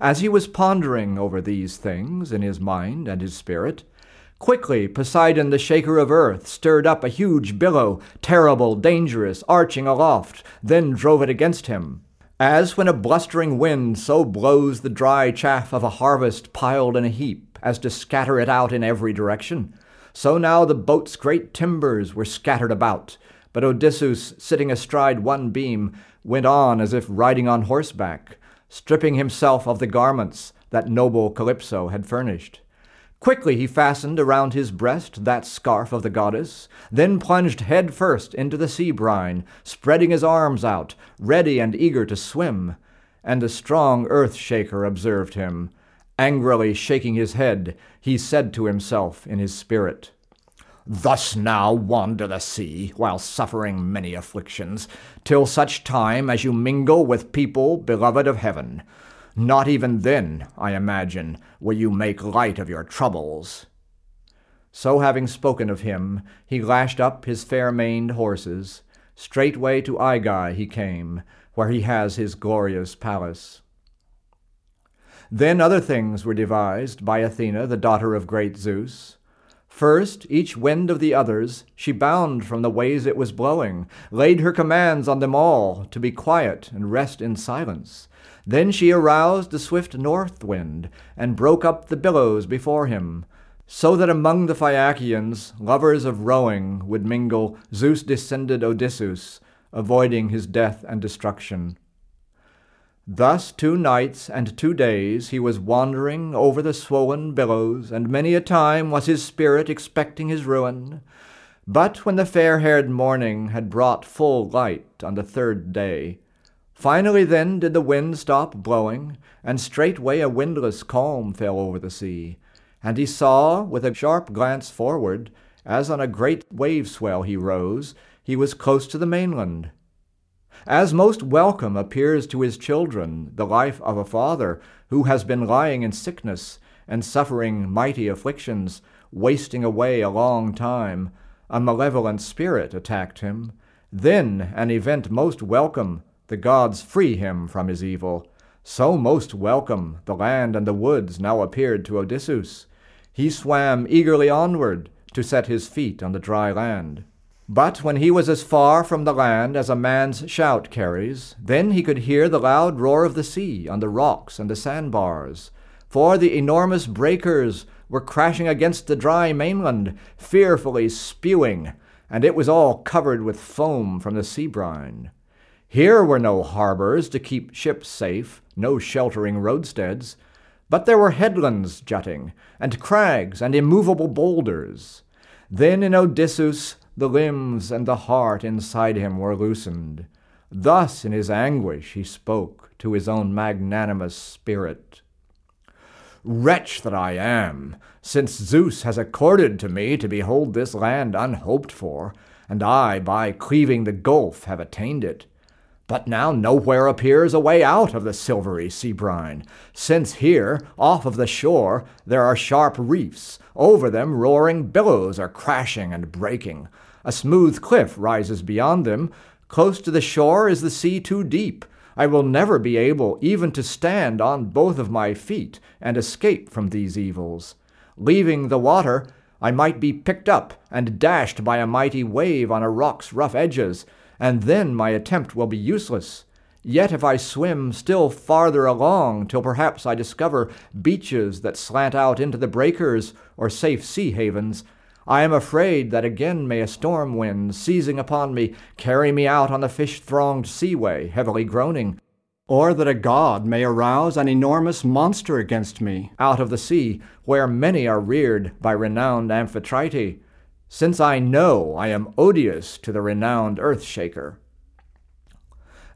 As he was pondering over these things in his mind and his spirit, quickly Poseidon, the shaker of earth, stirred up a huge billow, terrible, dangerous, arching aloft, then drove it against him. As when a blustering wind so blows the dry chaff of a harvest piled in a heap as to scatter it out in every direction, so now the boat's great timbers were scattered about, but Odysseus, sitting astride one beam, went on as if riding on horseback, stripping himself of the garments that noble Calypso had furnished. Quickly he fastened around his breast that scarf of the goddess, then plunged head first into the sea brine, spreading his arms out, ready and eager to swim. And the strong earth shaker observed him. Angrily shaking his head, he said to himself in his spirit, Thus now wander the sea, while suffering many afflictions, till such time as you mingle with people beloved of heaven not even then, I imagine, will you make light of your troubles. So having spoken of him, he lashed up his fair-maned horses. Straightway to Aigai he came, where he has his glorious palace. Then other things were devised by Athena, the daughter of great Zeus. First, each wind of the others she bound from the ways it was blowing, laid her commands on them all to be quiet and rest in silence. Then she aroused the swift north wind, and broke up the billows before him, so that among the Phaeacians, lovers of rowing, would mingle Zeus descended Odysseus, avoiding his death and destruction. Thus two nights and two days he was wandering over the swollen billows, and many a time was his spirit expecting his ruin. But when the fair haired morning had brought full light on the third day, finally then did the wind stop blowing, and straightway a windless calm fell over the sea, and he saw, with a sharp glance forward, as on a great wave swell he rose, he was close to the mainland. As most welcome appears to his children the life of a father who has been lying in sickness and suffering mighty afflictions, wasting away a long time, a malevolent spirit attacked him. Then an event most welcome, the gods free him from his evil. So most welcome the land and the woods now appeared to Odysseus. He swam eagerly onward to set his feet on the dry land. But when he was as far from the land as a man's shout carries, then he could hear the loud roar of the sea on the rocks and the sandbars. For the enormous breakers were crashing against the dry mainland, fearfully spewing, and it was all covered with foam from the sea brine. Here were no harbors to keep ships safe, no sheltering roadsteads, but there were headlands jutting, and crags and immovable boulders. Then in Odysseus the limbs and the heart inside him were loosened. Thus in his anguish he spoke to his own magnanimous spirit. Wretch that I am, since Zeus has accorded to me to behold this land unhoped for, and I, by cleaving the gulf, have attained it. But now nowhere appears a way out of the silvery sea brine, since here, off of the shore, there are sharp reefs, over them roaring billows are crashing and breaking. A smooth cliff rises beyond them. Close to the shore is the sea too deep. I will never be able even to stand on both of my feet and escape from these evils. Leaving the water, I might be picked up and dashed by a mighty wave on a rock's rough edges, and then my attempt will be useless. Yet if I swim still farther along till perhaps I discover beaches that slant out into the breakers or safe sea havens, I am afraid that again may a storm wind, seizing upon me, carry me out on the fish thronged seaway, heavily groaning, or that a god may arouse an enormous monster against me out of the sea, where many are reared by renowned Amphitrite, since I know I am odious to the renowned earth shaker.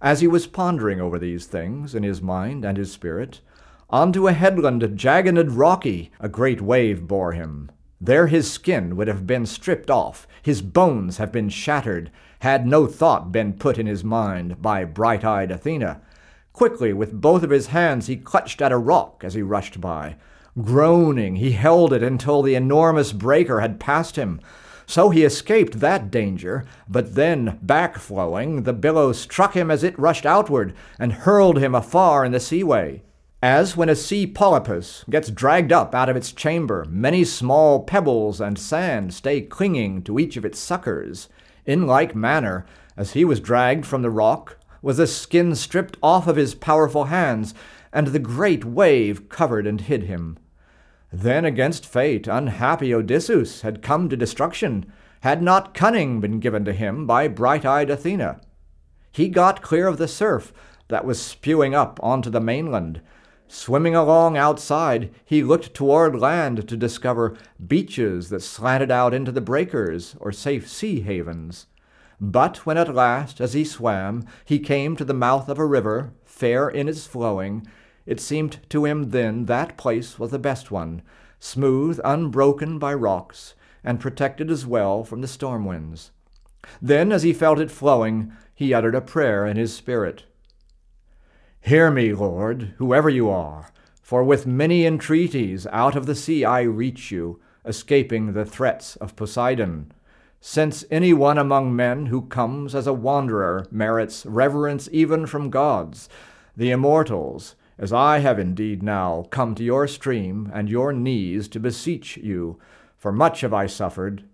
As he was pondering over these things in his mind and his spirit, onto a headland jagged and rocky a great wave bore him. There his skin would have been stripped off, his bones have been shattered, had no thought been put in his mind by bright eyed Athena. Quickly, with both of his hands, he clutched at a rock as he rushed by. Groaning, he held it until the enormous breaker had passed him. So he escaped that danger, but then, back flowing, the billow struck him as it rushed outward and hurled him afar in the seaway. As when a sea polypus gets dragged up out of its chamber, many small pebbles and sand stay clinging to each of its suckers. In like manner, as he was dragged from the rock, was the skin stripped off of his powerful hands, and the great wave covered and hid him. Then against fate, unhappy Odysseus had come to destruction, had not cunning been given to him by bright eyed Athena. He got clear of the surf that was spewing up onto the mainland, Swimming along outside, he looked toward land to discover beaches that slanted out into the breakers or safe sea havens. But when at last, as he swam, he came to the mouth of a river, fair in its flowing, it seemed to him then that place was the best one, smooth, unbroken by rocks, and protected as well from the storm winds. Then, as he felt it flowing, he uttered a prayer in his spirit. Hear me, Lord, whoever you are, for with many entreaties out of the sea I reach you, escaping the threats of Poseidon. Since any one among men who comes as a wanderer merits reverence even from gods, the immortals, as I have indeed now come to your stream and your knees to beseech you, for much have I suffered.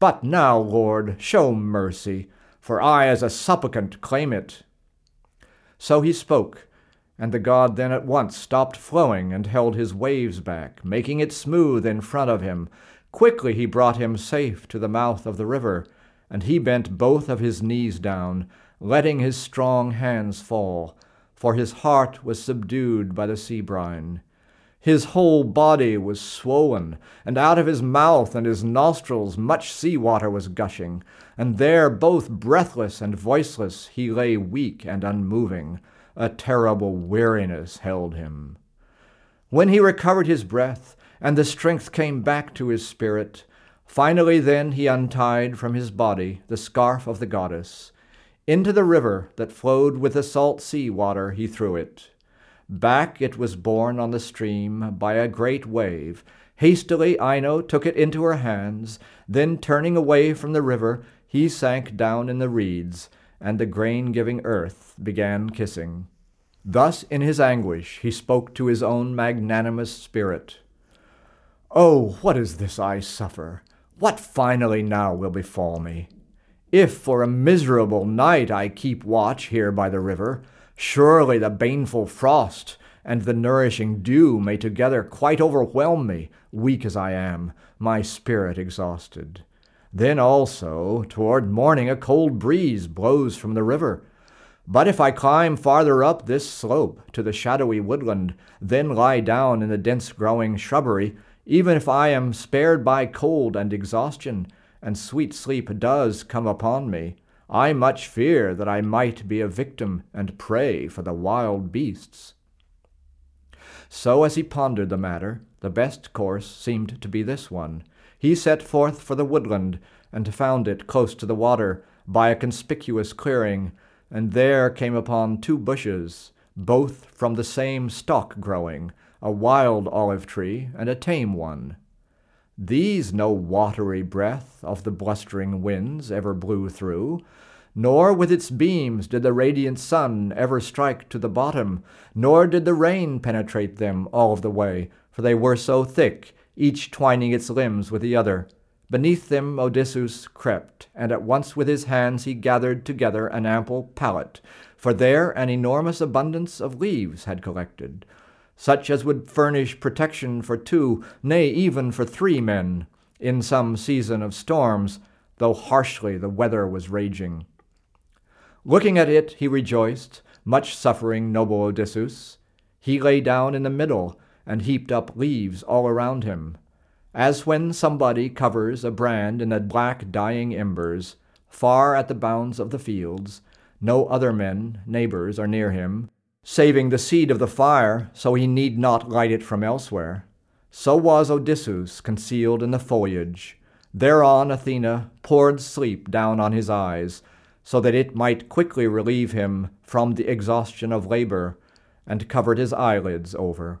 But now, Lord, show mercy, for I as a supplicant claim it. So he spoke, and the god then at once stopped flowing and held his waves back, making it smooth in front of him. Quickly he brought him safe to the mouth of the river, and he bent both of his knees down, letting his strong hands fall, for his heart was subdued by the sea brine. His whole body was swollen, and out of his mouth and his nostrils much sea water was gushing, and there, both breathless and voiceless, he lay weak and unmoving. A terrible weariness held him. When he recovered his breath, and the strength came back to his spirit, finally then he untied from his body the scarf of the goddess. Into the river that flowed with the salt sea water he threw it. Back it was borne on the stream by a great wave. Hastily Ino took it into her hands, then turning away from the river, he sank down in the reeds, and the grain giving earth began kissing. Thus in his anguish he spoke to his own magnanimous spirit. Oh, what is this I suffer? What finally now will befall me? If for a miserable night I keep watch here by the river, Surely the baneful frost and the nourishing dew may together quite overwhelm me, weak as I am, my spirit exhausted. Then also, toward morning, a cold breeze blows from the river. But if I climb farther up this slope to the shadowy woodland, then lie down in the dense growing shrubbery, even if I am spared by cold and exhaustion, and sweet sleep does come upon me, I much fear that I might be a victim and prey for the wild beasts. So, as he pondered the matter, the best course seemed to be this one. He set forth for the woodland, and found it close to the water, by a conspicuous clearing, and there came upon two bushes, both from the same stock growing, a wild olive tree and a tame one. These no watery breath of the blustering winds ever blew through, nor with its beams did the radiant sun ever strike to the bottom, nor did the rain penetrate them all of the way, for they were so thick, each twining its limbs with the other. Beneath them Odysseus crept, and at once with his hands he gathered together an ample pallet, for there an enormous abundance of leaves had collected, such as would furnish protection for two, nay, even for three men, in some season of storms, though harshly the weather was raging. Looking at it, he rejoiced, much suffering noble Odysseus. He lay down in the middle, and heaped up leaves all around him, as when somebody covers a brand in the black dying embers, far at the bounds of the fields, no other men, neighbors, are near him, saving the seed of the fire, so he need not light it from elsewhere. So was Odysseus concealed in the foliage. Thereon Athena poured sleep down on his eyes, so that it might quickly relieve him from the exhaustion of labor, and covered his eyelids over.